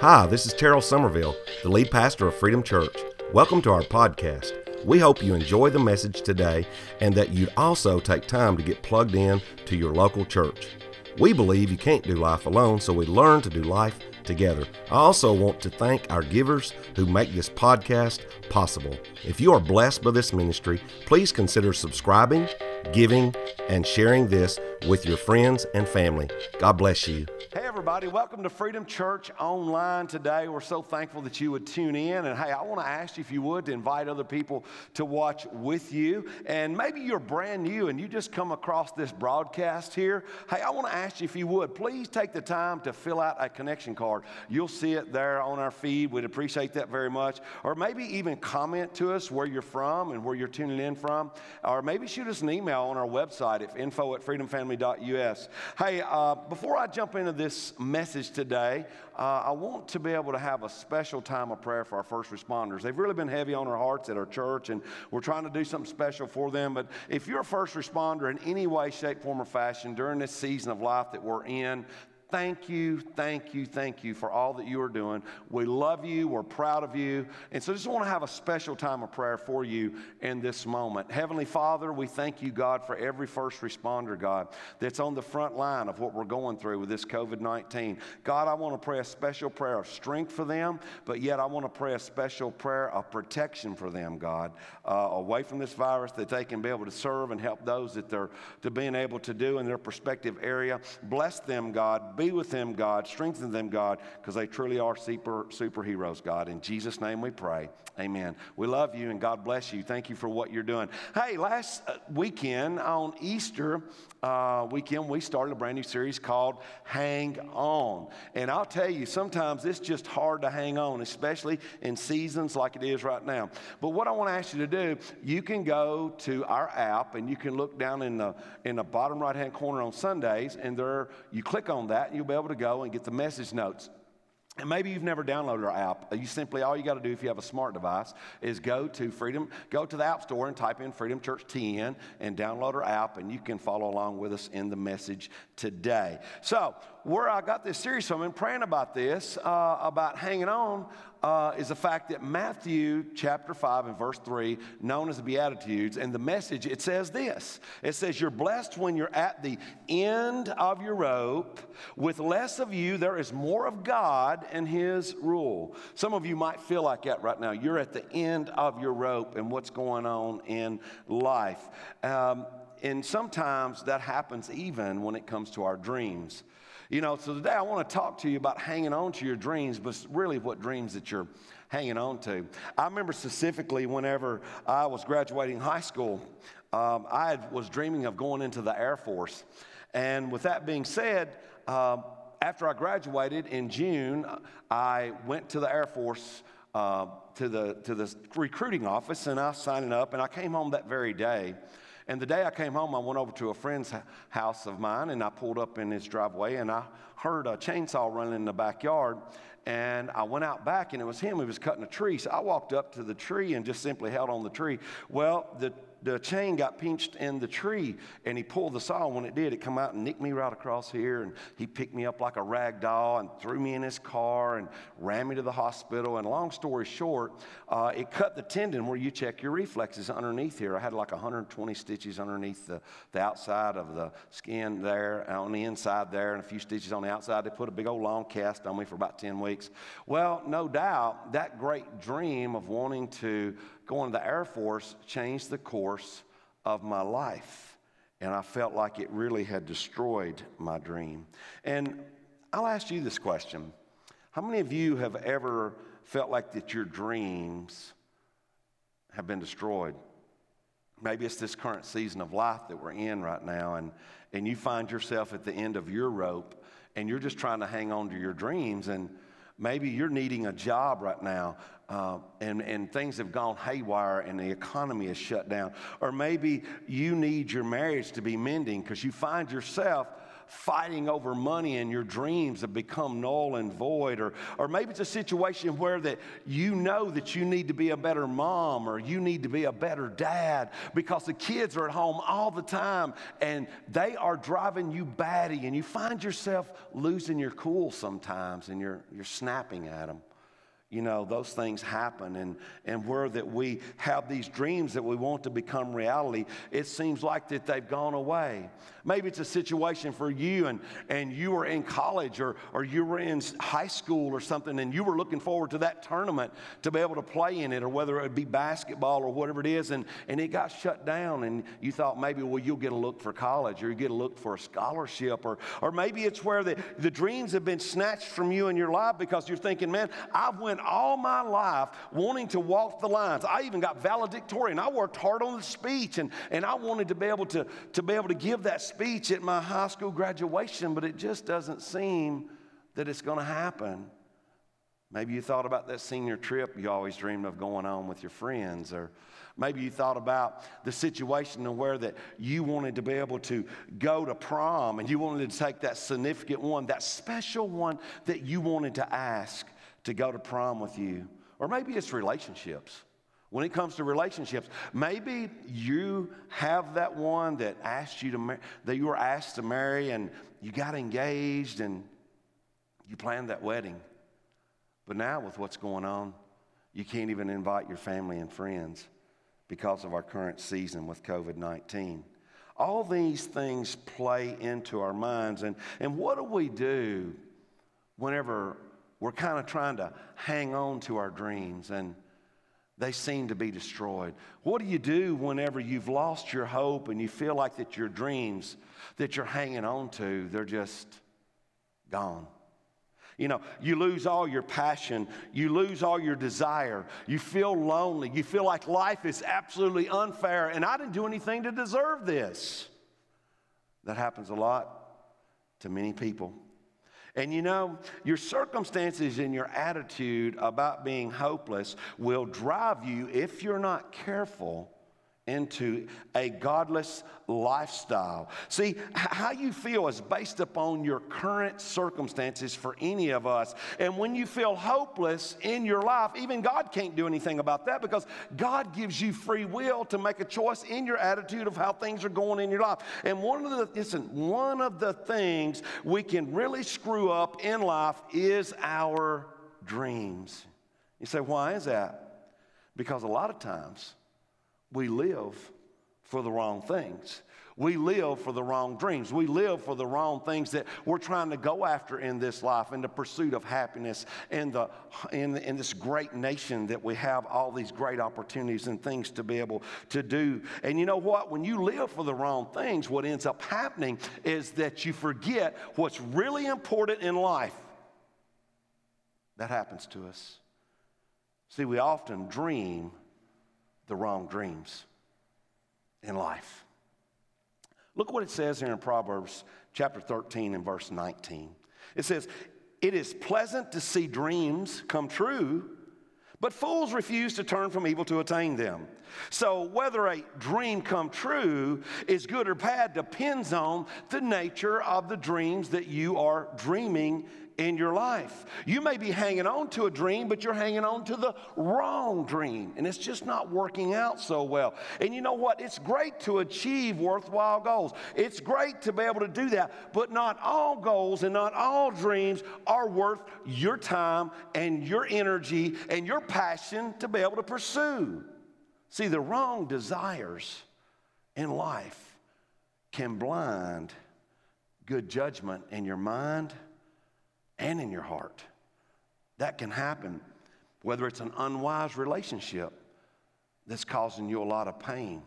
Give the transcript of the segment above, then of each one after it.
Hi, this is Terrell Somerville, the lead pastor of Freedom Church. Welcome to our podcast. We hope you enjoy the message today and that you'd also take time to get plugged in to your local church. We believe you can't do life alone, so we learn to do life together. I also want to thank our givers who make this podcast possible. If you are blessed by this ministry, please consider subscribing, giving, and sharing this with your friends and family. God bless you. Hey, everybody, welcome to Freedom Church Online today. We're so thankful that you would tune in. And hey, I want to ask you if you would to invite other people to watch with you. And maybe you're brand new and you just come across this broadcast here. Hey, I want to ask you if you would please take the time to fill out a connection card. You'll see it there on our feed. We'd appreciate that very much. Or maybe even comment to us where you're from and where you're tuning in from. Or maybe shoot us an email on our website at info at freedomfamily.us. Hey, uh, before I jump into this message today, uh, I want to be able to have a special time of prayer for our first responders. They've really been heavy on our hearts at our church, and we're trying to do something special for them. But if you're a first responder in any way, shape, form, or fashion during this season of life that we're in, Thank you, thank you, thank you for all that you are doing. We love you, we're proud of you. And so just want to have a special time of prayer for you in this moment. Heavenly Father, we thank you, God, for every first responder, God, that's on the front line of what we're going through with this COVID 19. God, I want to pray a special prayer of strength for them, but yet I want to pray a special prayer of protection for them, God, uh, away from this virus that they can be able to serve and help those that they're to being able to do in their prospective area. Bless them, God be with them, God. Strengthen them, God, because they truly are super, superheroes, God. In Jesus' name we pray. Amen. We love you and God bless you. Thank you for what you're doing. Hey, last uh, weekend on Easter uh, weekend, we started a brand new series called Hang On. And I'll tell you, sometimes it's just hard to hang on, especially in seasons like it is right now. But what I want to ask you to do, you can go to our app and you can look down in the in the bottom right hand corner on Sundays, and there you click on that and you'll be able to go and get the message notes. And maybe you've never downloaded our app. You simply, all you got to do if you have a smart device is go to Freedom, go to the App Store and type in Freedom Church TN and download our app, and you can follow along with us in the message today. So, where I got this series from and praying about this, uh, about hanging on, uh, is the fact that Matthew chapter 5 and verse 3, known as the Beatitudes, and the message, it says this It says, You're blessed when you're at the end of your rope. With less of you, there is more of God and His rule. Some of you might feel like that right now. You're at the end of your rope and what's going on in life. Um, and sometimes that happens even when it comes to our dreams. You know, so today I want to talk to you about hanging on to your dreams, but really what dreams that you're hanging on to. I remember specifically whenever I was graduating high school, um, I was dreaming of going into the Air Force. And with that being said, um, after I graduated in June, I went to the Air Force. Uh, to the to the recruiting office and I signing up and I came home that very day and the day I came home, I went over to a friend's house of mine and I pulled up in his driveway and I heard a chainsaw running in the backyard. And I went out back and it was him who was cutting a tree. So I walked up to the tree and just simply held on the tree. Well, the the chain got pinched in the tree and he pulled the saw. When it did, it come out and nicked me right across here. And he picked me up like a rag doll and threw me in his car and ran me to the hospital. And long story short, uh, it cut the tendon where you check your reflexes underneath here. I had like 120 stitches underneath the, the outside of the skin there, on the inside there, and a few stitches on the outside. They put a big old long cast on me for about 10 weeks. Well, no doubt, that great dream of wanting to going to the Air Force changed the course of my life. And I felt like it really had destroyed my dream. And I'll ask you this question How many of you have ever felt like that your dreams have been destroyed? Maybe it's this current season of life that we're in right now, and, and you find yourself at the end of your rope and you're just trying to hang on to your dreams. And maybe you're needing a job right now uh, and, and things have gone haywire and the economy is shut down. Or maybe you need your marriage to be mending because you find yourself fighting over money and your dreams have become null and void. Or, or maybe it's a situation where that you know that you need to be a better mom or you need to be a better dad because the kids are at home all the time and they are driving you batty and you find yourself losing your cool sometimes and you're, you're snapping at them you know, those things happen. And, and where that we have these dreams that we want to become reality, it seems like that they've gone away. Maybe it's a situation for you and, and you were in college or, or you were in high school or something and you were looking forward to that tournament to be able to play in it or whether it would be basketball or whatever it is and, and it got shut down and you thought maybe, well, you'll get a look for college or you get a look for a scholarship or, or maybe it's where the, the dreams have been snatched from you in your life because you're thinking, man, I've went all my life wanting to walk the lines. I even got valedictorian. I worked hard on the speech and, and I wanted to be able to, to be able to give that speech at my high school graduation, but it just doesn't seem that it's going to happen. Maybe you thought about that senior trip you always dreamed of going on with your friends, or maybe you thought about the situation where that you wanted to be able to go to prom and you wanted to take that significant one, that special one that you wanted to ask to go to prom with you. Or maybe it's relationships. When it comes to relationships, maybe you have that one that asked you to mar- that you were asked to marry and you got engaged and you planned that wedding. But now with what's going on, you can't even invite your family and friends because of our current season with COVID-19. All these things play into our minds and, and what do we do whenever we're kind of trying to hang on to our dreams and they seem to be destroyed. What do you do whenever you've lost your hope and you feel like that your dreams that you're hanging on to, they're just gone? You know, you lose all your passion, you lose all your desire, you feel lonely, you feel like life is absolutely unfair, and I didn't do anything to deserve this. That happens a lot to many people. And you know, your circumstances and your attitude about being hopeless will drive you, if you're not careful, into a godless lifestyle. See, how you feel is based upon your current circumstances for any of us. And when you feel hopeless in your life, even God can't do anything about that because God gives you free will to make a choice in your attitude of how things are going in your life. And one of the listen, one of the things we can really screw up in life is our dreams. You say, why is that? Because a lot of times we live for the wrong things. We live for the wrong dreams. We live for the wrong things that we're trying to go after in this life, in the pursuit of happiness, in, the, in, in this great nation that we have all these great opportunities and things to be able to do. And you know what? When you live for the wrong things, what ends up happening is that you forget what's really important in life. That happens to us. See, we often dream the wrong dreams in life. Look what it says here in Proverbs chapter 13 and verse 19. It says, It is pleasant to see dreams come true, but fools refuse to turn from evil to attain them. So, whether a dream come true is good or bad depends on the nature of the dreams that you are dreaming in your life. You may be hanging on to a dream, but you're hanging on to the wrong dream, and it's just not working out so well. And you know what? It's great to achieve worthwhile goals. It's great to be able to do that, but not all goals and not all dreams are worth your time and your energy and your passion to be able to pursue. See, the wrong desires in life can blind good judgment in your mind and in your heart. That can happen, whether it's an unwise relationship that's causing you a lot of pain,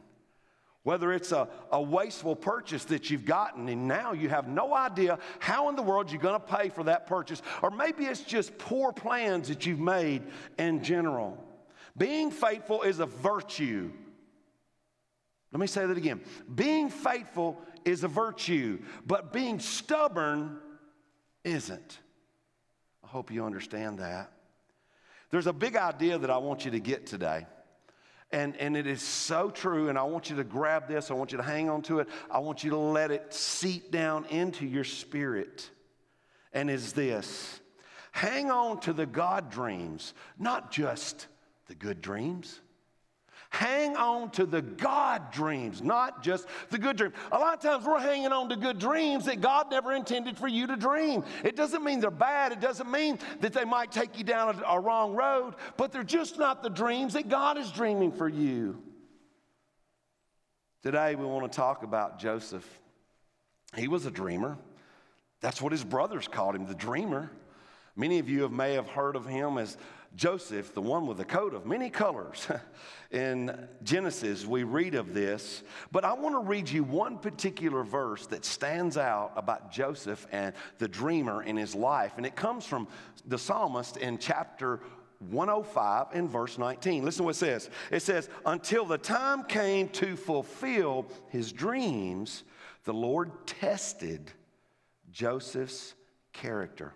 whether it's a, a wasteful purchase that you've gotten and now you have no idea how in the world you're going to pay for that purchase, or maybe it's just poor plans that you've made in general. Being faithful is a virtue. Let me say that again. Being faithful is a virtue, but being stubborn isn't hope you understand that. There's a big idea that I want you to get today. And, and it is so true. And I want you to grab this. I want you to hang on to it. I want you to let it seep down into your spirit. And is this hang on to the God dreams, not just the good dreams. Hang on to the God dreams, not just the good dreams. A lot of times we're hanging on to good dreams that God never intended for you to dream. It doesn't mean they're bad, it doesn't mean that they might take you down a, a wrong road, but they're just not the dreams that God is dreaming for you. Today we want to talk about Joseph. He was a dreamer. That's what his brothers called him, the dreamer. Many of you have, may have heard of him as Joseph, the one with the coat of many colors. In Genesis, we read of this, but I want to read you one particular verse that stands out about Joseph and the dreamer in his life. And it comes from the psalmist in chapter 105 and verse 19. Listen to what it says. It says, Until the time came to fulfill his dreams, the Lord tested Joseph's character.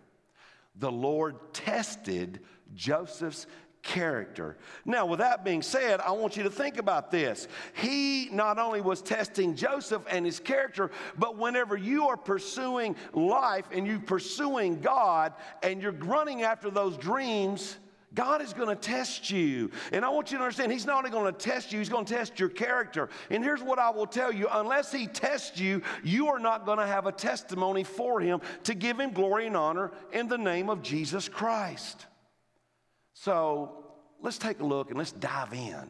The Lord tested Joseph's character. Now, with that being said, I want you to think about this. He not only was testing Joseph and his character, but whenever you are pursuing life and you're pursuing God and you're running after those dreams, God is going to test you. And I want you to understand, He's not only going to test you, He's going to test your character. And here's what I will tell you unless He tests you, you are not going to have a testimony for Him to give Him glory and honor in the name of Jesus Christ. So let's take a look and let's dive in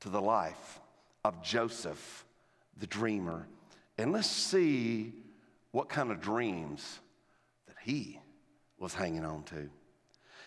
to the life of Joseph, the dreamer, and let's see what kind of dreams that he was hanging on to.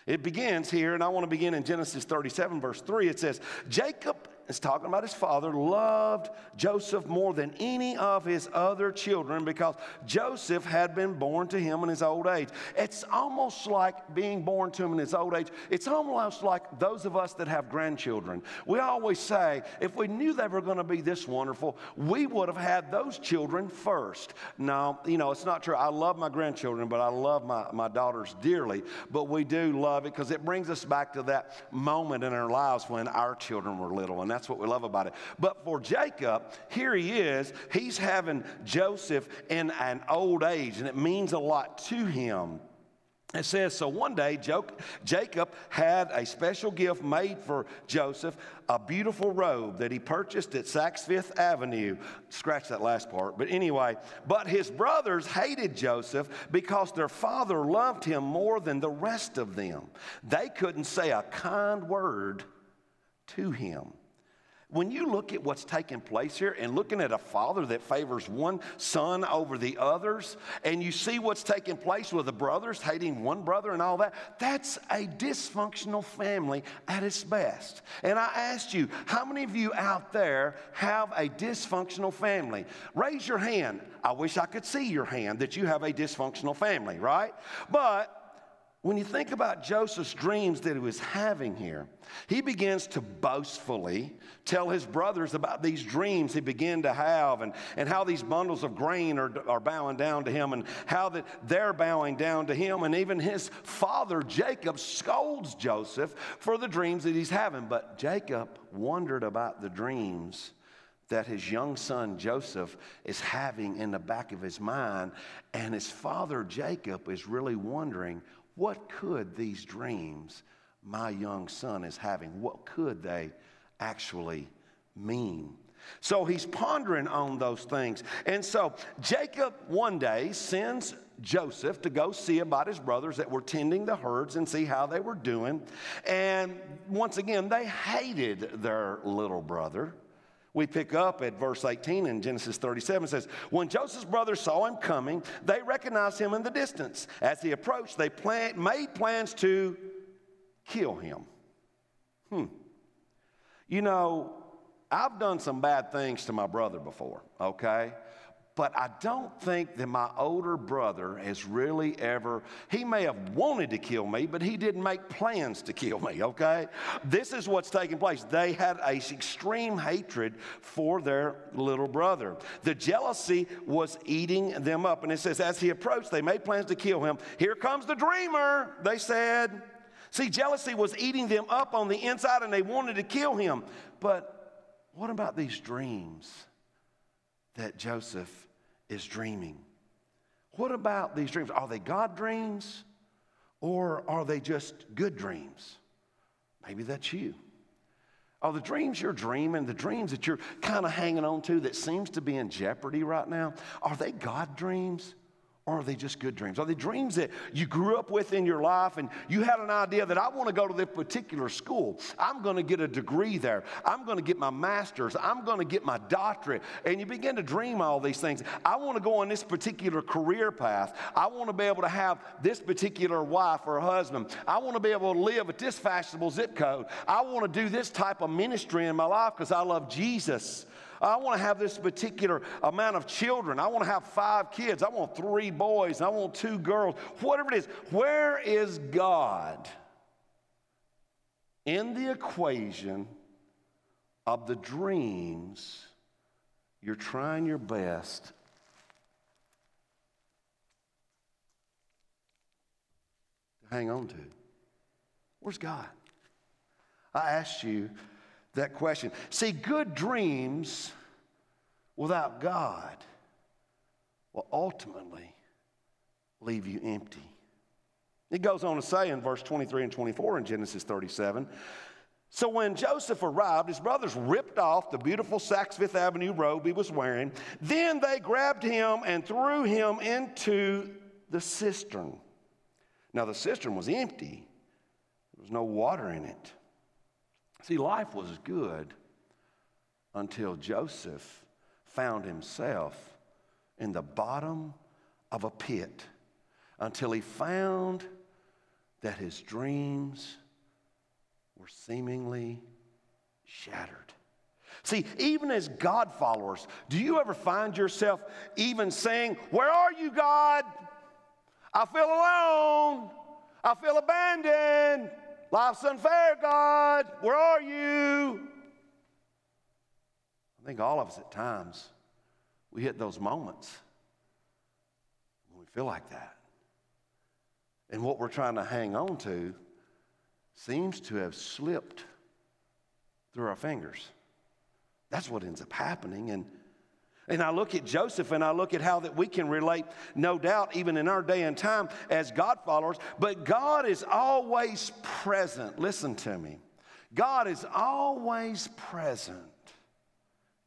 It begins here, and I want to begin in Genesis 37, verse 3. It says, Jacob is talking about his father, loved Joseph more than any of his other children because Joseph had been born to him in his old age. It's almost like being born to him in his old age. It's almost like those of us that have grandchildren. We always say, if we knew they were going to be this wonderful, we would have had those children first. Now, you know, it's not true. I love my grandchildren, but I love my, my daughters dearly. But we do love it because it brings us back to that moment in our lives when our children were little. And that's what we love about it. But for Jacob, here he is. He's having Joseph in an old age, and it means a lot to him. It says, so one day Jacob had a special gift made for Joseph, a beautiful robe that he purchased at Saks Fifth Avenue. Scratch that last part. But anyway, but his brothers hated Joseph because their father loved him more than the rest of them. They couldn't say a kind word to him. When you look at what's taking place here and looking at a father that favors one son over the others, and you see what's taking place with the brothers hating one brother and all that, that's a dysfunctional family at its best. And I asked you, how many of you out there have a dysfunctional family? Raise your hand. I wish I could see your hand that you have a dysfunctional family, right? But when you think about Joseph's dreams that he was having here, he begins to boastfully tell his brothers about these dreams he began to have and, and how these bundles of grain are, are bowing down to him and how that they're bowing down to him. And even his father, Jacob, scolds Joseph for the dreams that he's having. But Jacob wondered about the dreams that his young son Joseph is having in the back of his mind. And his father Jacob is really wondering what could these dreams my young son is having, what could they actually mean? So he's pondering on those things. And so Jacob one day sends Joseph to go see about his brothers that were tending the herds and see how they were doing. And once again, they hated their little brother we pick up at verse 18 in Genesis 37. It says, When Joseph's brothers saw him coming, they recognized him in the distance. As he approached, they plan- made plans to kill him. Hmm. You know, I've done some bad things to my brother before, okay? But I don't think that my older brother has really ever, he may have wanted to kill me, but he didn't make plans to kill me, okay? This is what's taking place. They had a extreme hatred for their little brother. The jealousy was eating them up. And it says, as he approached, they made plans to kill him. Here comes the dreamer, they said. See, jealousy was eating them up on the inside and they wanted to kill him. But what about these dreams that Joseph is dreaming? What about these dreams? Are they God dreams or are they just good dreams? Maybe that's you. Are the dreams you're dreaming, the dreams that you're kind of hanging on to that seems to be in jeopardy right now, are they God dreams? Or are they just good dreams? Are they dreams that you grew up with in your life and you had an idea that I want to go to this particular school? I'm going to get a degree there. I'm going to get my master's. I'm going to get my doctorate. And you begin to dream all these things. I want to go on this particular career path. I want to be able to have this particular wife or husband. I want to be able to live at this fashionable zip code. I want to do this type of ministry in my life because I love Jesus. I want to have this particular amount of children. I want to have five kids. I want three boys. I want two girls. Whatever it is. Where is God in the equation of the dreams you're trying your best to hang on to? Where's God? I asked you that question. See, good dreams without God will ultimately leave you empty. It goes on to say in verse 23 and 24 in Genesis 37 so when Joseph arrived, his brothers ripped off the beautiful Saks Fifth Avenue robe he was wearing. Then they grabbed him and threw him into the cistern. Now the cistern was empty, there was no water in it. See, life was good until Joseph found himself in the bottom of a pit, until he found that his dreams were seemingly shattered. See, even as God followers, do you ever find yourself even saying, Where are you, God? I feel alone. I feel abandoned. Life's unfair, God. Where are you? I think all of us at times, we hit those moments when we feel like that. And what we're trying to hang on to seems to have slipped through our fingers. That's what ends up happening. And and I look at Joseph and I look at how that we can relate, no doubt, even in our day and time as God followers, but God is always present. Listen to me. God is always present,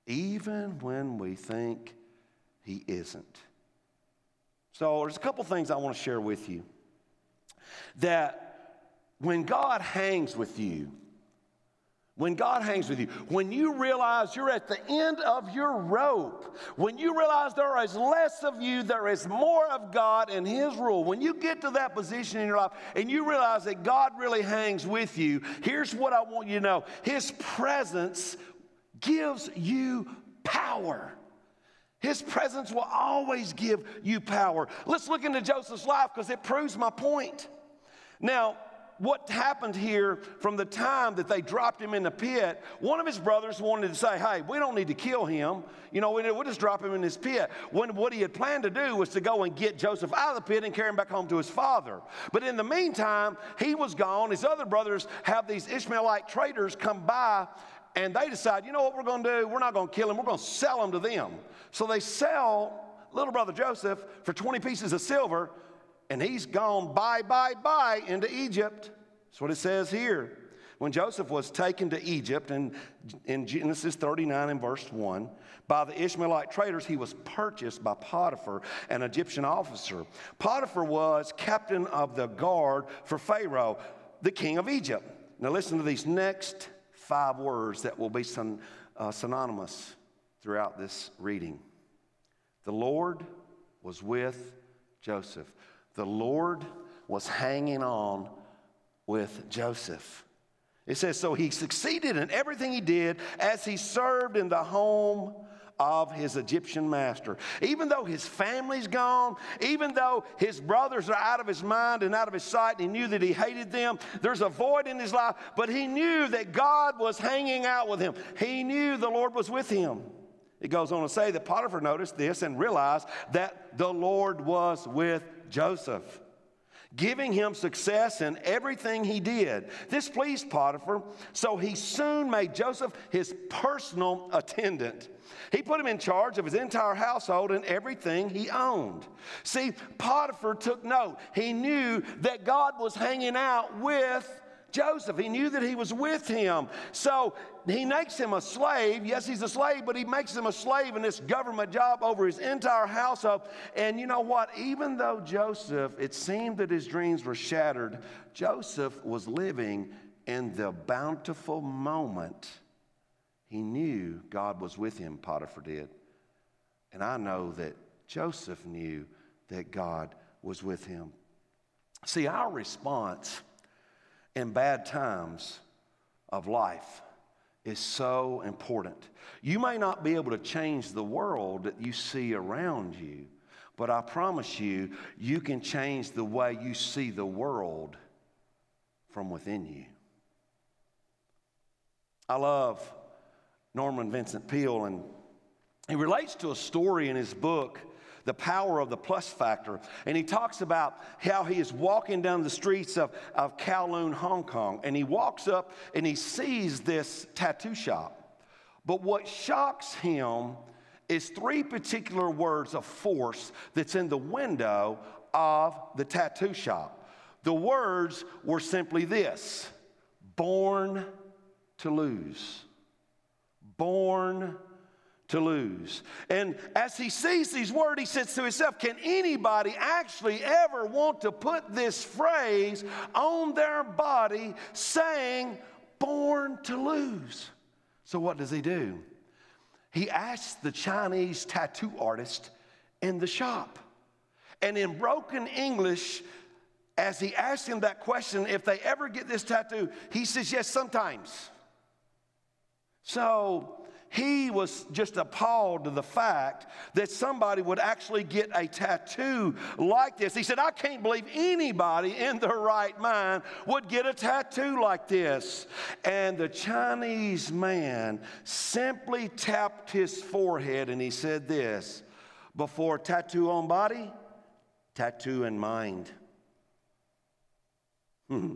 even when we think He isn't. So, there's a couple things I want to share with you. That when God hangs with you, when God hangs with you, when you realize you're at the end of your rope, when you realize there is less of you, there is more of God and His rule, when you get to that position in your life and you realize that God really hangs with you, here's what I want you to know His presence gives you power. His presence will always give you power. Let's look into Joseph's life because it proves my point. Now, what happened here from the time that they dropped him in the pit, one of his brothers wanted to say, Hey, we don't need to kill him. You know, we'll just drop him in this pit. When what he had planned to do was to go and get Joseph out of the pit and carry him back home to his father. But in the meantime, he was gone. His other brothers have these Ishmaelite traders come by and they decide, you know what we're going to do? We're not going to kill him, we're going to sell him to them. So they sell little brother Joseph for 20 pieces of silver and he's gone bye, bye, bye into Egypt. That's what it says here. When Joseph was taken to Egypt, and in Genesis 39 and verse 1, by the Ishmaelite traders, he was purchased by Potiphar, an Egyptian officer. Potiphar was captain of the guard for Pharaoh, the king of Egypt. Now, listen to these next five words that will be syn- uh, synonymous throughout this reading. The Lord was with Joseph. The Lord was hanging on with Joseph. It says, So he succeeded in everything he did as he served in the home of his Egyptian master. Even though his family's gone, even though his brothers are out of his mind and out of his sight, and he knew that he hated them, there's a void in his life, but he knew that God was hanging out with him. He knew the Lord was with him. It goes on to say that Potiphar noticed this and realized that the Lord was with Joseph. giving him success in everything he did. This pleased Potiphar, so he soon made Joseph his personal attendant. He put him in charge of his entire household and everything he owned. See, Potiphar took note. He knew that God was hanging out with Joseph. He knew that he was with him. So he makes him a slave. Yes, he's a slave, but he makes him a slave in this government job over his entire household. And you know what? Even though Joseph, it seemed that his dreams were shattered, Joseph was living in the bountiful moment. He knew God was with him, Potiphar did. And I know that Joseph knew that God was with him. See, our response in bad times of life is so important. You may not be able to change the world that you see around you, but I promise you, you can change the way you see the world from within you. I love Norman Vincent Peale, and he relates to a story in his book the power of the plus factor. And he talks about how he is walking down the streets of, of Kowloon, Hong Kong, and he walks up and he sees this tattoo shop. But what shocks him is three particular words of force that's in the window of the tattoo shop. The words were simply this born to lose. Born to lose. And as he sees these words, he says to himself, Can anybody actually ever want to put this phrase on their body saying, born to lose? So what does he do? He asks the Chinese tattoo artist in the shop. And in broken English, as he asks him that question, if they ever get this tattoo, he says, Yes, sometimes. So he was just appalled to the fact that somebody would actually get a tattoo like this. He said, I can't believe anybody in their right mind would get a tattoo like this. And the Chinese man simply tapped his forehead and he said this before tattoo on body, tattoo in mind. Hmm.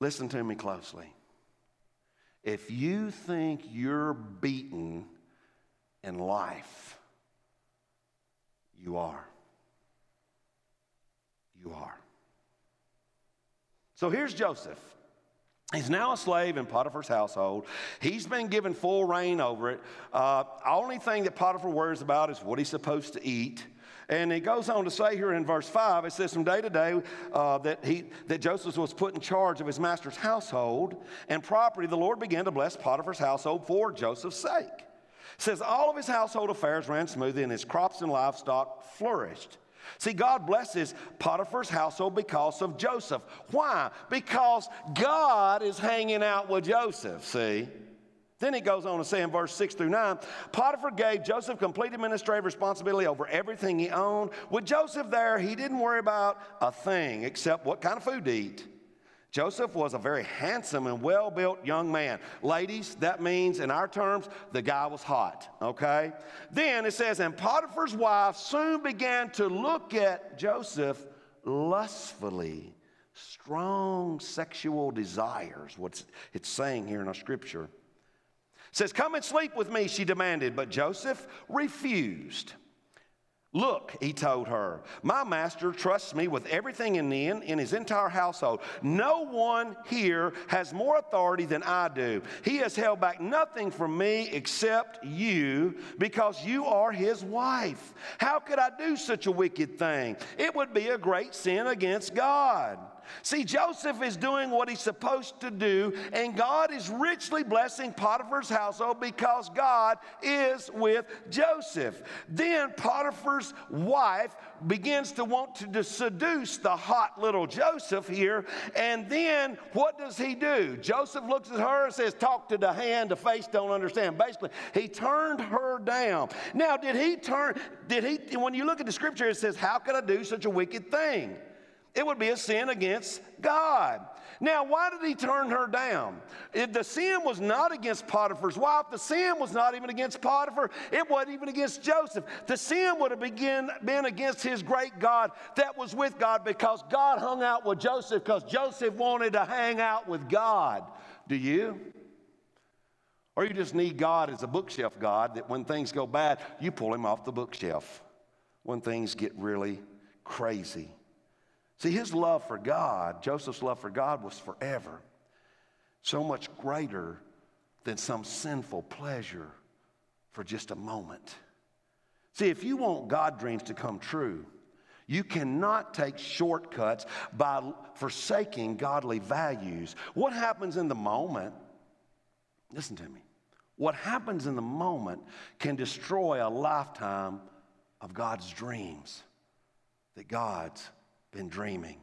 Listen to me closely. If you think you're beaten in life, you are. You are. So here's Joseph. He's now a slave in Potiphar's household. He's been given full rein over it. Uh, only thing that Potiphar worries about is what he's supposed to eat. And he goes on to say here in verse 5, it says, From day to day uh, that, he, that Joseph was put in charge of his master's household and property, the Lord began to bless Potiphar's household for Joseph's sake. It says, All of his household affairs ran smoothly, and his crops and livestock flourished. See, God blesses Potiphar's household because of Joseph. Why? Because God is hanging out with Joseph, see? Then he goes on to say in verse 6 through 9 Potiphar gave Joseph complete administrative responsibility over everything he owned. With Joseph there, he didn't worry about a thing except what kind of food to eat. Joseph was a very handsome and well built young man. Ladies, that means in our terms, the guy was hot, okay? Then it says, and Potiphar's wife soon began to look at Joseph lustfully. Strong sexual desires, what it's saying here in our scripture says, Come and sleep with me, she demanded, but Joseph refused. Look, he told her, my master trusts me with everything in, the, in his entire household. No one here has more authority than I do. He has held back nothing from me except you because you are his wife. How could I do such a wicked thing? It would be a great sin against God. See, Joseph is doing what he's supposed to do, and God is richly blessing Potiphar's household because God is with Joseph. Then Potiphar's wife begins to want to seduce the hot little Joseph here, and then what does he do? Joseph looks at her and says, Talk to the hand, the face don't understand. Basically, he turned her down. Now, did he turn, did he, when you look at the scripture, it says, How could I do such a wicked thing? It would be a sin against God. Now, why did he turn her down? If the sin was not against Potiphar's wife. The sin was not even against Potiphar. It wasn't even against Joseph. The sin would have begin, been against his great God that was with God because God hung out with Joseph because Joseph wanted to hang out with God. Do you? Or you just need God as a bookshelf God that when things go bad, you pull him off the bookshelf when things get really crazy. See, his love for God, Joseph's love for God, was forever, so much greater than some sinful pleasure for just a moment. See, if you want God dreams to come true, you cannot take shortcuts by forsaking godly values. What happens in the moment, listen to me, what happens in the moment can destroy a lifetime of God's dreams that God's been dreaming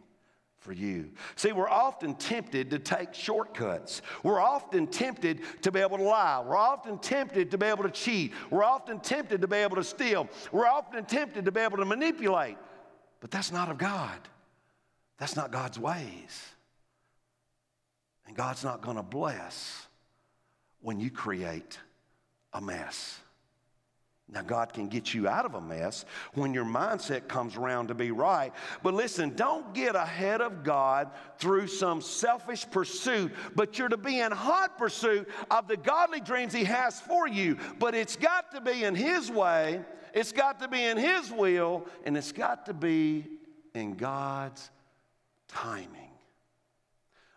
for you. See, we're often tempted to take shortcuts. We're often tempted to be able to lie. We're often tempted to be able to cheat. We're often tempted to be able to steal. We're often tempted to be able to manipulate. But that's not of God. That's not God's ways. And God's not going to bless when you create a mess. Now, God can get you out of a mess when your mindset comes around to be right. But listen, don't get ahead of God through some selfish pursuit, but you're to be in hot pursuit of the godly dreams He has for you. But it's got to be in His way, it's got to be in His will, and it's got to be in God's timing.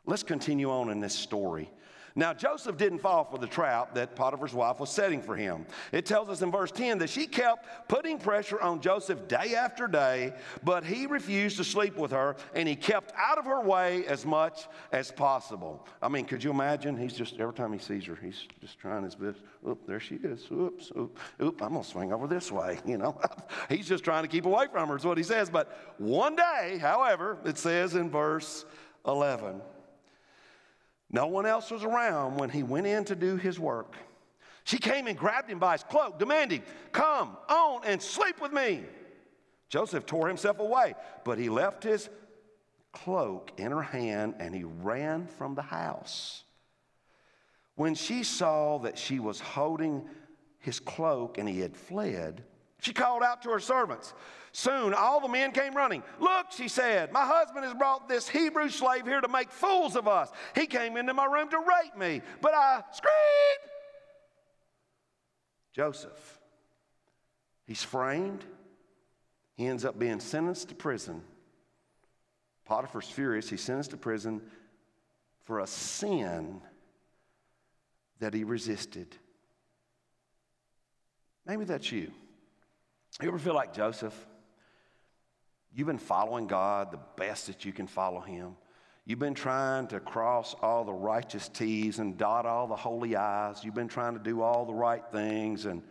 Let's continue on in this story. Now, Joseph didn't fall for the trap that Potiphar's wife was setting for him. It tells us in verse 10 that she kept putting pressure on Joseph day after day, but he refused to sleep with her and he kept out of her way as much as possible. I mean, could you imagine? He's just, every time he sees her, he's just trying his best. Oop, there she is. Oops, oop, oop, I'm going to swing over this way. You know, he's just trying to keep away from her, is what he says. But one day, however, it says in verse 11, no one else was around when he went in to do his work. She came and grabbed him by his cloak, demanding, Come on and sleep with me. Joseph tore himself away, but he left his cloak in her hand and he ran from the house. When she saw that she was holding his cloak and he had fled, she called out to her servants. Soon all the men came running. Look, she said, my husband has brought this Hebrew slave here to make fools of us. He came into my room to rape me, but I screamed. Joseph, he's framed. He ends up being sentenced to prison. Potiphar's furious. He's sentenced to prison for a sin that he resisted. Maybe that's you. You ever feel like Joseph? You've been following God the best that you can follow Him. You've been trying to cross all the righteous T's and dot all the holy I's. You've been trying to do all the right things and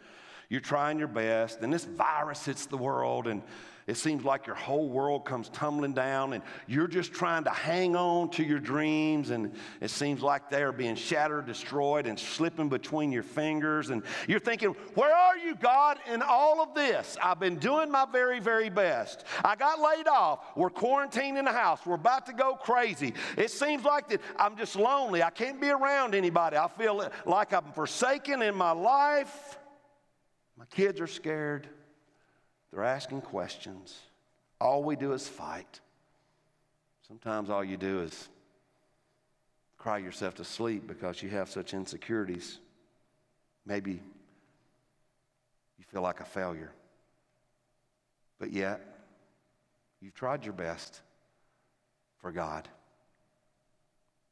you're trying your best. And this virus hits the world and it seems like your whole world comes tumbling down and you're just trying to hang on to your dreams and it seems like they are being shattered, destroyed, and slipping between your fingers. And you're thinking, Where are you, God, in all of this? I've been doing my very, very best. I got laid off. We're quarantined in the house. We're about to go crazy. It seems like that I'm just lonely. I can't be around anybody. I feel like I'm forsaken in my life. My kids are scared. They're asking questions. All we do is fight. Sometimes all you do is cry yourself to sleep because you have such insecurities. Maybe you feel like a failure. But yet, you've tried your best for God.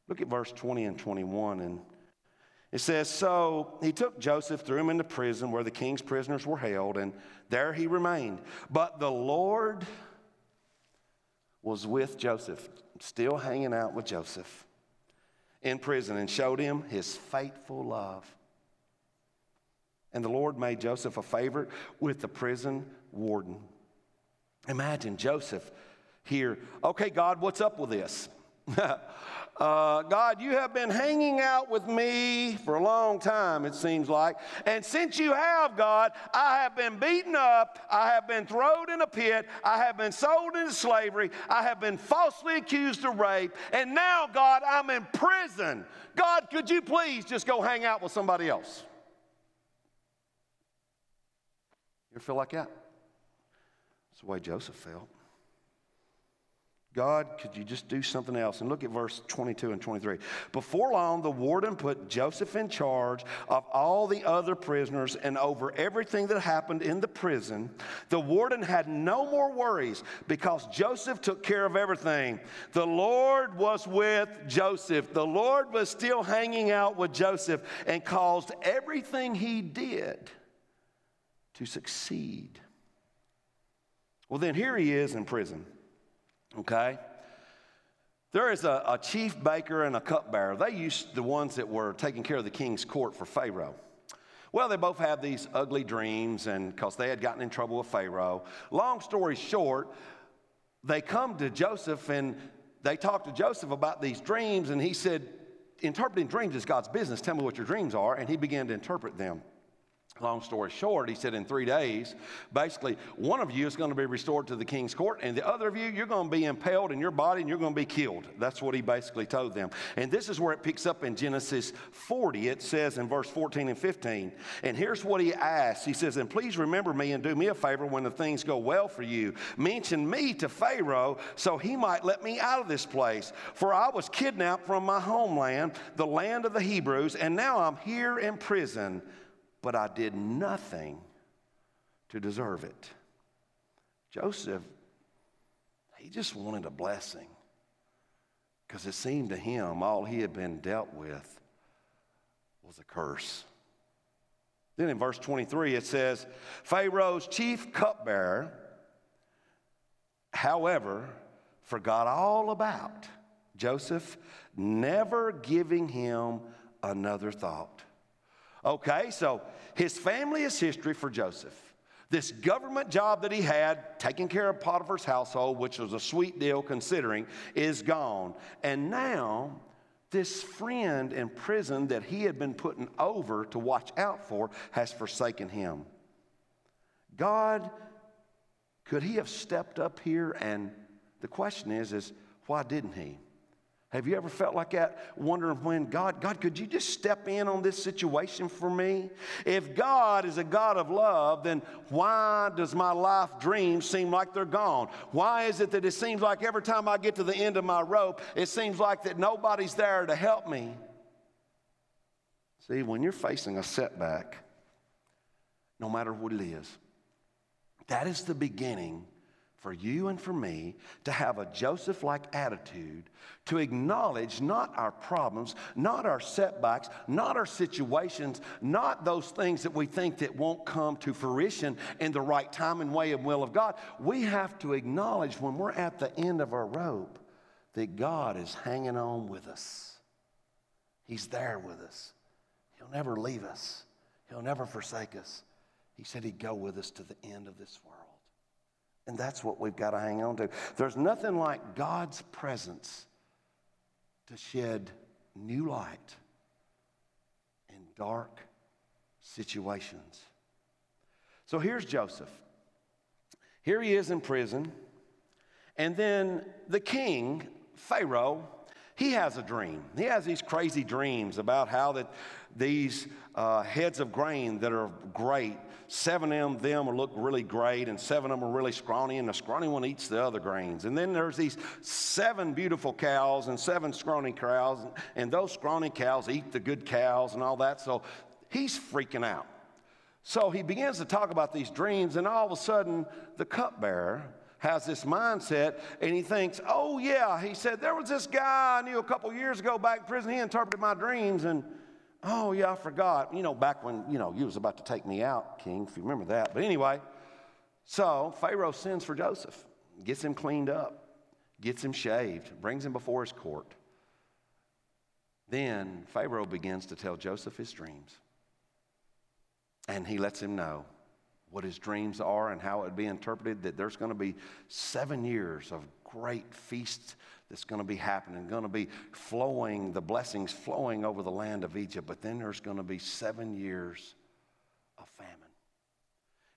Look at verse 20 and 21 and it says, So he took Joseph, threw him into prison where the king's prisoners were held, and there he remained. But the Lord was with Joseph, still hanging out with Joseph in prison, and showed him his faithful love. And the Lord made Joseph a favorite with the prison warden. Imagine Joseph here. Okay, God, what's up with this? Uh, God, you have been hanging out with me for a long time, it seems like. And since you have, God, I have been beaten up. I have been thrown in a pit. I have been sold into slavery. I have been falsely accused of rape. And now, God, I'm in prison. God, could you please just go hang out with somebody else? You feel like that? That's the way Joseph felt. God, could you just do something else? And look at verse 22 and 23. Before long, the warden put Joseph in charge of all the other prisoners and over everything that happened in the prison. The warden had no more worries because Joseph took care of everything. The Lord was with Joseph. The Lord was still hanging out with Joseph and caused everything he did to succeed. Well, then here he is in prison. Okay? There is a, a, chief baker and a cupbearer. They used the ones that were taking care of the king's court for Pharaoh. Well, they both had these ugly dreams, and because they had gotten in trouble with Pharaoh. Long story short, they come to Joseph and they talk to Joseph about these dreams, and he said, Interpreting dreams is God's business. Tell me what your dreams are. And he began to interpret them. Long story short, he said in three days, basically, one of you is going to be restored to the king's court, and the other of you, you're going to be impaled in your body and you're going to be killed. That's what he basically told them. And this is where it picks up in Genesis 40. It says in verse 14 and 15. And here's what he asks He says, And please remember me and do me a favor when the things go well for you. Mention me to Pharaoh so he might let me out of this place. For I was kidnapped from my homeland, the land of the Hebrews, and now I'm here in prison but I did nothing to deserve it. Joseph, he just wanted a blessing because it seemed to him all he had been dealt with was a curse. Then in verse 23, it says, Pharaoh's chief cupbearer, however, forgot all about Joseph, never giving him another thought. Okay, so his family is history for Joseph. This government job that he had, taking care of Potiphar's household, which was a sweet deal considering, is gone. And now, this friend in prison that he had been putting over to watch out for has forsaken him. God, could he have stepped up here? And the question is, is why didn't he? Have you ever felt like that, wondering when God, God, could you just step in on this situation for me? If God is a God of love, then why does my life dreams seem like they're gone? Why is it that it seems like every time I get to the end of my rope, it seems like that nobody's there to help me? See, when you're facing a setback, no matter what it is, that is the beginning for you and for me to have a Joseph like attitude, to acknowledge not our problems, not our setbacks, not our situations, not those things that we think that won't come to fruition in the right time and way and will of God. We have to acknowledge when we're at the end of our rope that God is hanging on with us. He's there with us. He'll never leave us, He'll never forsake us. He said He'd go with us to the end of this world. And that's what we've got to hang on to. There's nothing like God's presence to shed new light in dark situations. So here's Joseph. Here he is in prison. And then the king, Pharaoh, he has a dream. He has these crazy dreams about how that these uh, heads of grain that are great seven of them look really great, and seven of them are really scrawny, and the scrawny one eats the other grains. And then there's these seven beautiful cows and seven scrawny cows, and those scrawny cows eat the good cows and all that. So he's freaking out. So he begins to talk about these dreams, and all of a sudden, the cupbearer has this mindset and he thinks, oh, yeah, he said, there was this guy I knew a couple years ago back in prison. He interpreted my dreams, and Oh, yeah, I forgot. You know, back when, you know, you was about to take me out, king, if you remember that. But anyway, so Pharaoh sends for Joseph, gets him cleaned up, gets him shaved, brings him before his court. Then Pharaoh begins to tell Joseph his dreams. And he lets him know what his dreams are and how it would be interpreted that there's going to be seven years of great feast that's going to be happening, going to be flowing, the blessings flowing over the land of Egypt. But then there's going to be seven years of famine.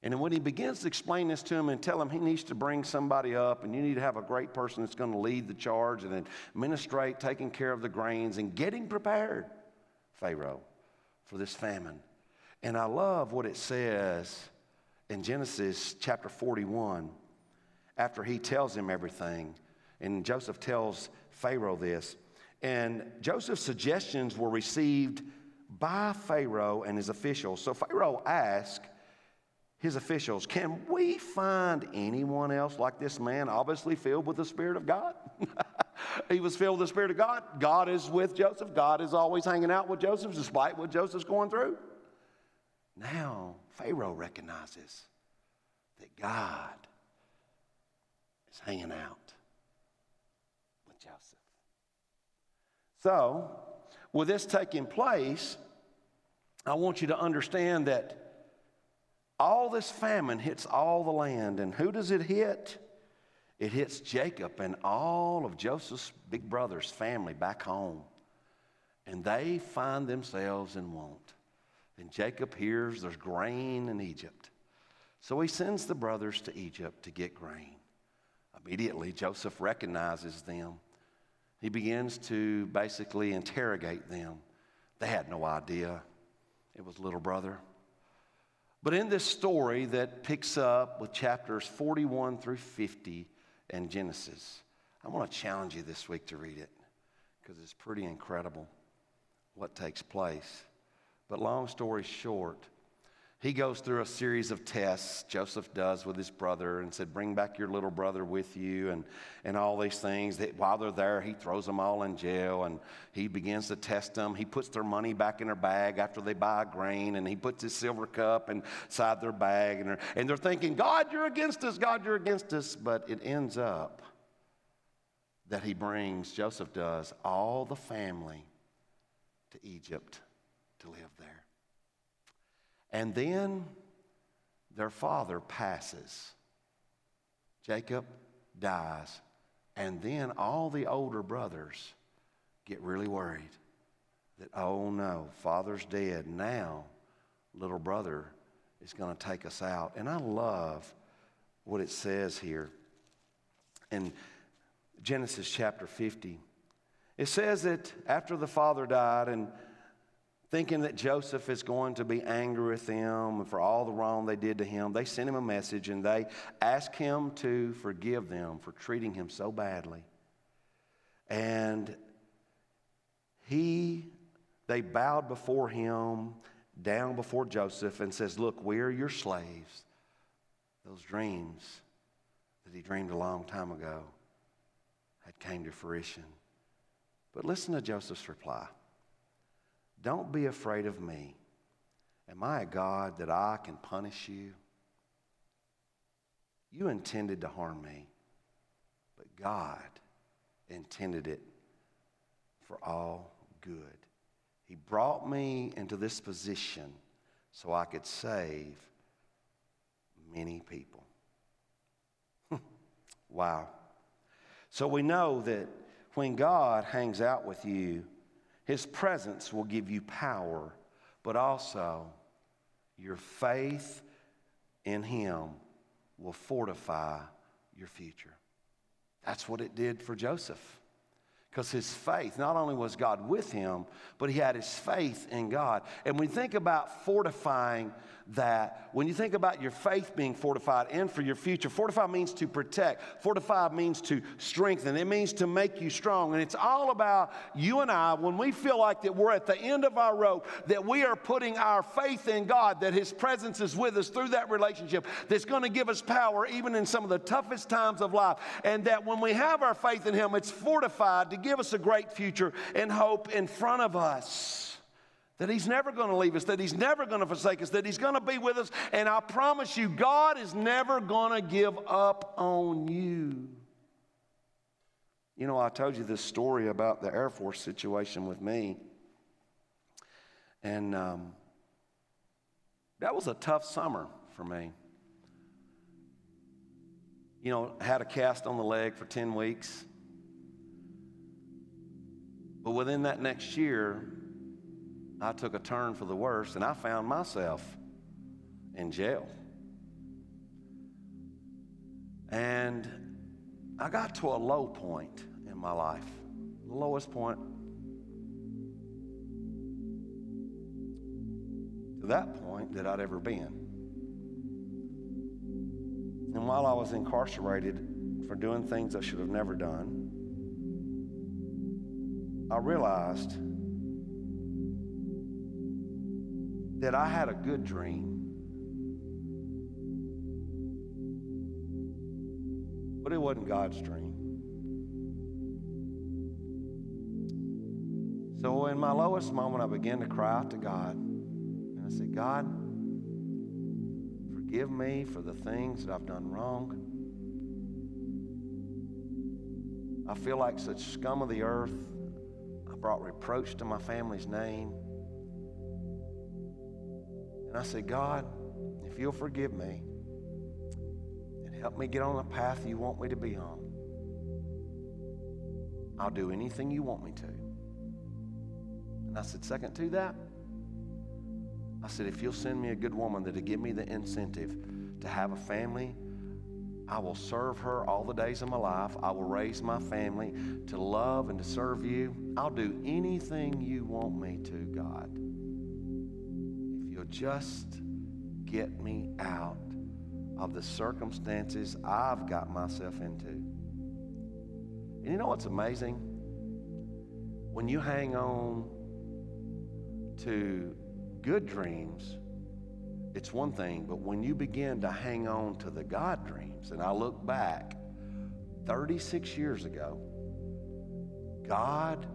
And when he begins to explain this to him and tell him he needs to bring somebody up and you need to have a great person that's going to lead the charge and administrate taking care of the grains and getting prepared, Pharaoh, for this famine. And I love what it says in Genesis chapter 41 after he tells him everything. And Joseph tells Pharaoh this. And Joseph's suggestions were received by Pharaoh and his officials. So Pharaoh asked his officials, Can we find anyone else like this man, obviously filled with the Spirit of God? he was filled with the Spirit of God. God is with Joseph. God is always hanging out with Joseph despite what Joseph's going through. Now, Pharaoh recognizes that God is hanging out So, with this taking place, I want you to understand that all this famine hits all the land. And who does it hit? It hits Jacob and all of Joseph's big brother's family back home. And they find themselves in want. And Jacob hears there's grain in Egypt. So he sends the brothers to Egypt to get grain. Immediately, Joseph recognizes them. He begins to basically interrogate them. They had no idea it was little brother. But in this story that picks up with chapters 41 through 50 and Genesis, I want to challenge you this week to read it because it's pretty incredible what takes place. But long story short, he goes through a series of tests, Joseph does with his brother, and said, Bring back your little brother with you, and, and all these things. That while they're there, he throws them all in jail, and he begins to test them. He puts their money back in their bag after they buy grain, and he puts his silver cup inside their bag. And they're, and they're thinking, God, you're against us, God, you're against us. But it ends up that he brings, Joseph does, all the family to Egypt to live. And then their father passes. Jacob dies. And then all the older brothers get really worried that, oh no, father's dead. Now, little brother is going to take us out. And I love what it says here in Genesis chapter 50. It says that after the father died and thinking that Joseph is going to be angry with them for all the wrong they did to him, they sent him a message and they asked him to forgive them for treating him so badly. And he, they bowed before him, down before Joseph, and says, Look, we're your slaves. Those dreams that he dreamed a long time ago had came to fruition. But listen to Joseph's reply. Don't be afraid of me. Am I a God that I can punish you? You intended to harm me, but God intended it for all good. He brought me into this position so I could save many people. Hmm. wow. So we know that when God hangs out with you, his presence will give you power, but also your faith in Him will fortify your future. That's what it did for Joseph. Because his faith, not only was God with him, but he had his faith in God. And you think about fortifying that when you think about your faith being fortified and for your future, fortify means to protect, fortify means to strengthen, it means to make you strong. And it's all about you and I when we feel like that we're at the end of our rope, that we are putting our faith in God, that His presence is with us through that relationship, that's going to give us power even in some of the toughest times of life. And that when we have our faith in Him, it's fortified to give us a great future and hope in front of us that He's never going to leave us, that He's never going to forsake us, that He's going to be with us. And I promise you, God is never going to give up on you. You know, I told you this story about the Air Force situation with me. And um, that was a tough summer for me. you know, had a cast on the leg for 10 weeks. But within that next year, I took a turn for the worse and I found myself in jail. And I got to a low point in my life, the lowest point to that point that I'd ever been. And while I was incarcerated for doing things I should have never done, I realized that I had a good dream. But it wasn't God's dream. So, in my lowest moment, I began to cry out to God. And I said, God, forgive me for the things that I've done wrong. I feel like such scum of the earth. I brought reproach to my family's name. And I said, God, if you'll forgive me and help me get on the path you want me to be on, I'll do anything you want me to. And I said, second to that, I said, if you'll send me a good woman that'll give me the incentive to have a family, I will serve her all the days of my life. I will raise my family to love and to serve you. I'll do anything you want me to, God just get me out of the circumstances I've got myself into. And you know what's amazing? When you hang on to good dreams, it's one thing, but when you begin to hang on to the God dreams, and I look back 36 years ago, God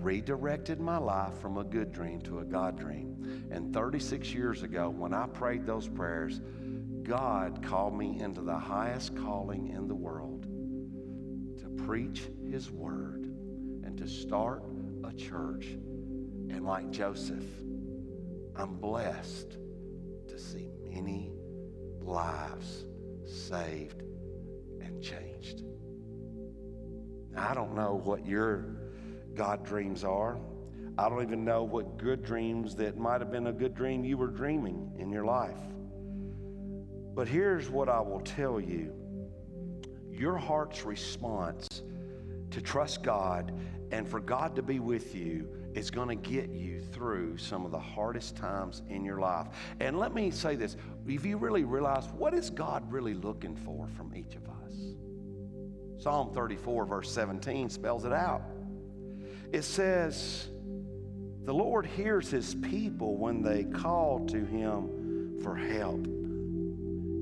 redirected my life from a good dream to a God dream. And 36 years ago, when I prayed those prayers, God called me into the highest calling in the world to preach His word and to start a church. And like Joseph, I'm blessed to see many lives saved and changed. I don't know what your God dreams are. I don't even know what good dreams that might have been a good dream you were dreaming in your life. But here's what I will tell you your heart's response to trust God and for God to be with you is going to get you through some of the hardest times in your life. And let me say this if you really realize what is God really looking for from each of us? Psalm 34, verse 17 spells it out it says, the Lord hears his people when they call to him for help.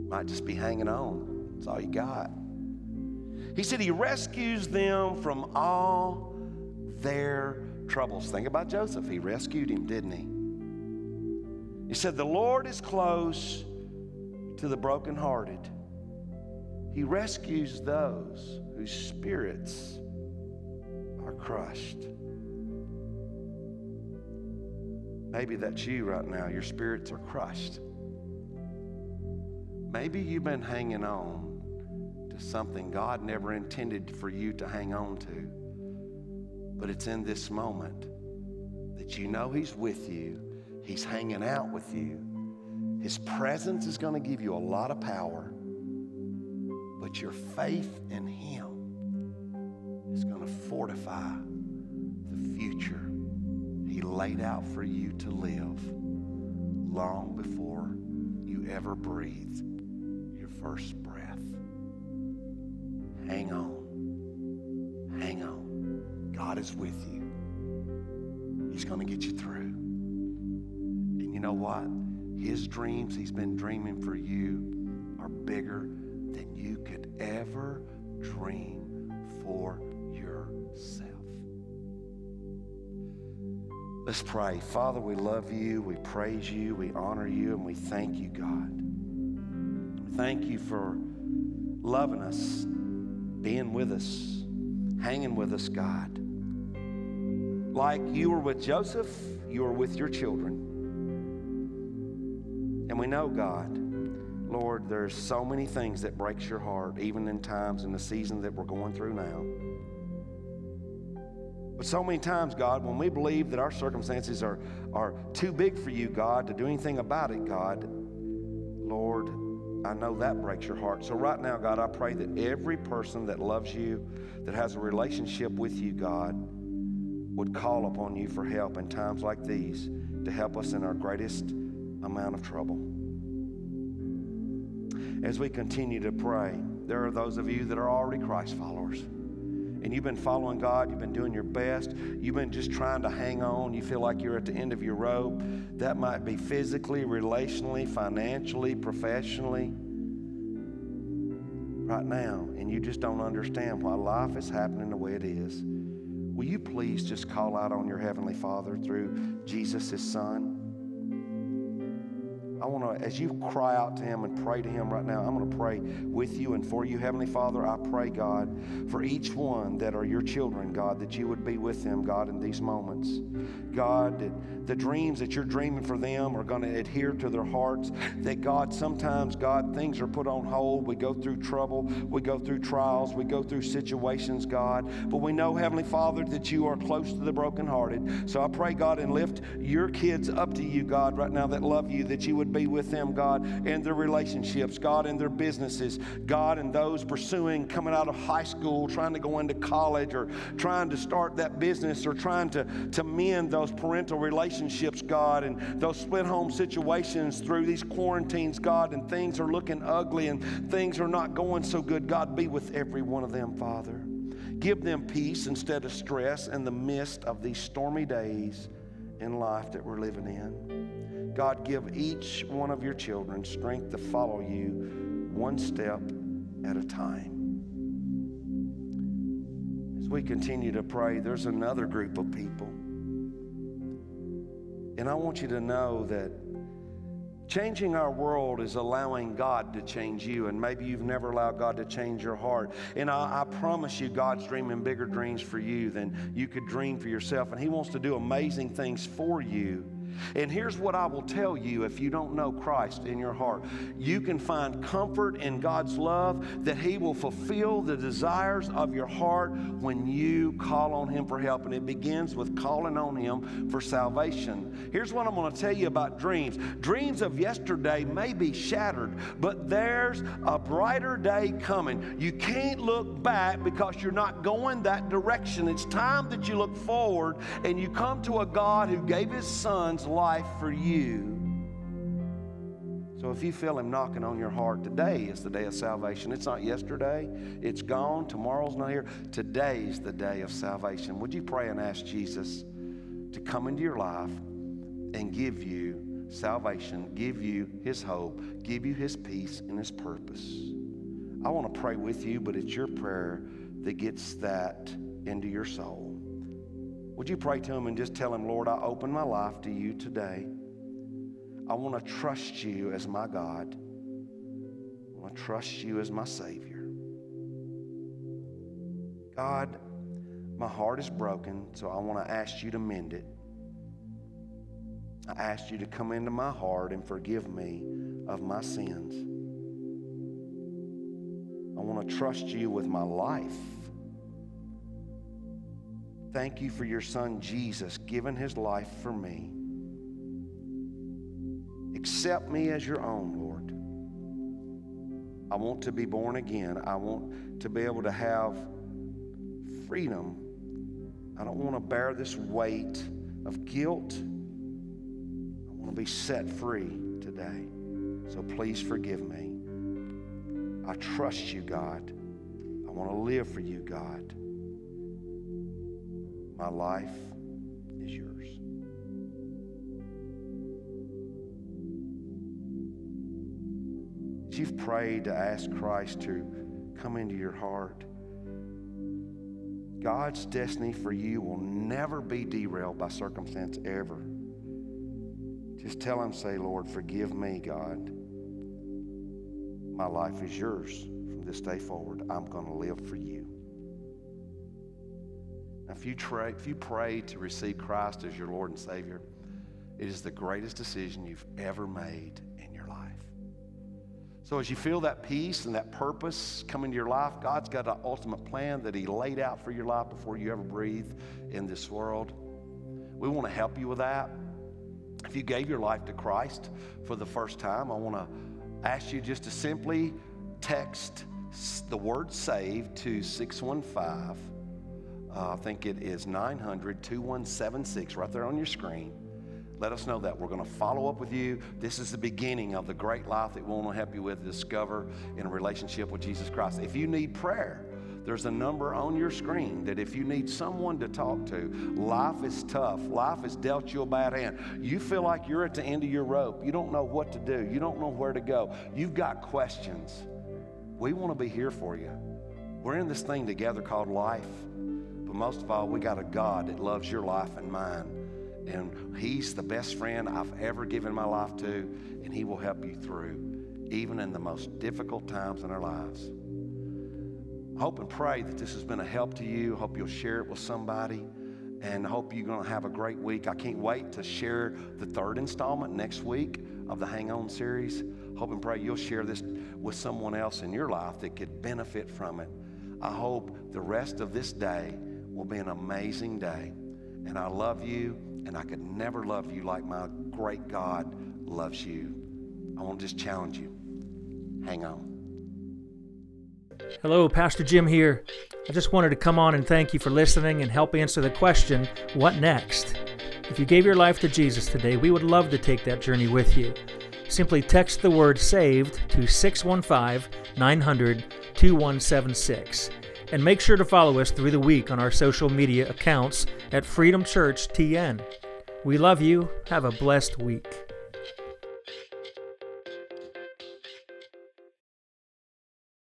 Might just be hanging on. That's all you got. He said he rescues them from all their troubles. Think about Joseph. He rescued him, didn't he? He said, The Lord is close to the brokenhearted. He rescues those whose spirits are crushed. Maybe that's you right now. Your spirits are crushed. Maybe you've been hanging on to something God never intended for you to hang on to. But it's in this moment that you know He's with you, He's hanging out with you. His presence is going to give you a lot of power, but your faith in Him is going to fortify laid out for you to live long before you ever breathe your first breath. Hang on. Hang on. God is with you. He's going to get you through. And you know what? His dreams he's been dreaming for you are bigger than you could ever dream Let's pray. Father, we love you, we praise you, we honor you, and we thank you, God. Thank you for loving us, being with us, hanging with us, God. Like you were with Joseph, you were with your children. And we know, God, Lord, there's so many things that breaks your heart, even in times in the season that we're going through now. But so many times, God, when we believe that our circumstances are, are too big for you, God, to do anything about it, God, Lord, I know that breaks your heart. So, right now, God, I pray that every person that loves you, that has a relationship with you, God, would call upon you for help in times like these to help us in our greatest amount of trouble. As we continue to pray, there are those of you that are already Christ followers and you've been following God, you've been doing your best, you've been just trying to hang on, you feel like you're at the end of your rope. That might be physically, relationally, financially, professionally. Right now, and you just don't understand why life is happening the way it is. Will you please just call out on your Heavenly Father through Jesus, His Son? I want to, as you cry out to Him and pray to Him right now, I'm going to pray with you and for you. Heavenly Father, I pray, God, for each one that are your children, God, that you would be with them, God, in these moments. God, that the dreams that you're dreaming for them are going to adhere to their hearts. That, God, sometimes, God, things are put on hold. We go through trouble, we go through trials, we go through situations, God. But we know, Heavenly Father, that you are close to the brokenhearted. So I pray, God, and lift your kids up to you, God, right now that love you, that you would be with them, God, in their relationships, God, in their businesses, God, in those pursuing coming out of high school, trying to go into college, or trying to start that business, or trying to, to mend those parental relationships, God, and those split home situations through these quarantines, God, and things are looking ugly and things are not going so good. God, be with every one of them, Father. Give them peace instead of stress in the midst of these stormy days in life that we're living in. God, give each one of your children strength to follow you one step at a time. As we continue to pray, there's another group of people. And I want you to know that Changing our world is allowing God to change you, and maybe you've never allowed God to change your heart. And I, I, promise you, God's dreaming bigger dreams for you than you could dream for yourself, and He wants to do amazing things for you. And here's what I will tell you if you don't know Christ in your heart you can find comfort in God's love that He will fulfill the desires of your heart when you call on Him for help. And it begins with calling on Him for salvation. Here's what I'm going to tell you about dreams dreams of yesterday may be shattered, but there's a brighter day coming. You can't look back because you're not going that direction. It's time that you look forward and you come to a God who gave His Son life for you. So if you feel Him knocking on your heart, today is the day of salvation. It's not yesterday, it's gone. Tomorrow's not here. Today's the day of salvation. Would you pray and ask Jesus to come into your life and give you salvation, give you His hope, give you His peace and His purpose? I want to pray with you, but it's your prayer that gets that into your soul. Would you pray to Him and just tell Him, Lord, I open my life to you today. I want to trust you as my God. I want to trust you as my Savior. God, my heart is broken, so I want to ask you to mend it. I ask you to come into my heart and forgive me of my sins. I want to trust you with my life. Thank you for your son Jesus giving his life for me. Accept me as your own, Lord. I want to be born again. I want to be able to have freedom. I don't want to bear this weight of guilt. I want to be set free today. So please forgive me. I trust you, God. I want to live for you, God. My life is yours. As you've prayed to ask Christ to come into your heart, God's destiny for you will never be derailed by circumstance ever. Just tell him, say, Lord, forgive me, God. My life is yours from this day forward. I'm going to live for you. If you, try, if you pray to receive Christ as your Lord and Savior, it is the greatest decision you've ever made in your life. So, as you feel that peace and that purpose come into your life, God's got an ultimate plan that He laid out for your life before you ever breathed in this world. We want to help you with that. If you gave your life to Christ for the first time, I want to ask you just to simply text the word saved to 615. Uh, I think it is 900 2176 right there on your screen. Let us know that. We're going to follow up with you. This is the beginning of the great life that we want to help you with discover in a relationship with Jesus Christ. If you need prayer, there's a number on your screen that if you need someone to talk to, life is tough. Life has dealt you a bad hand. You feel like you're at the end of your rope. You don't know what to do. You don't know where to go. You've got questions. We want to be here for you. We're in this thing together called life. But most of all, we got a God that loves your life and mine. And He's the best friend I've ever given my life to, and He will help you through, even in the most difficult times in our lives. Hope and pray that this has been a help to you. Hope you'll share it with somebody and hope you're going to have a great week. I can't wait to share the third installment next week of the Hang On series. Hope and pray you'll share this with someone else in your life that could benefit from it. I hope the rest of this day will be an amazing day. And I love you, and I could never love you like my great God loves you. I want to just challenge you. Hang on. Hello, Pastor Jim here. I just wanted to come on and thank you for listening and help answer the question, What next? If you gave your life to Jesus today, we would love to take that journey with you. Simply text the word SAVED to 615 900 2176. And make sure to follow us through the week on our social media accounts at Freedom Church TN. We love you. Have a blessed week.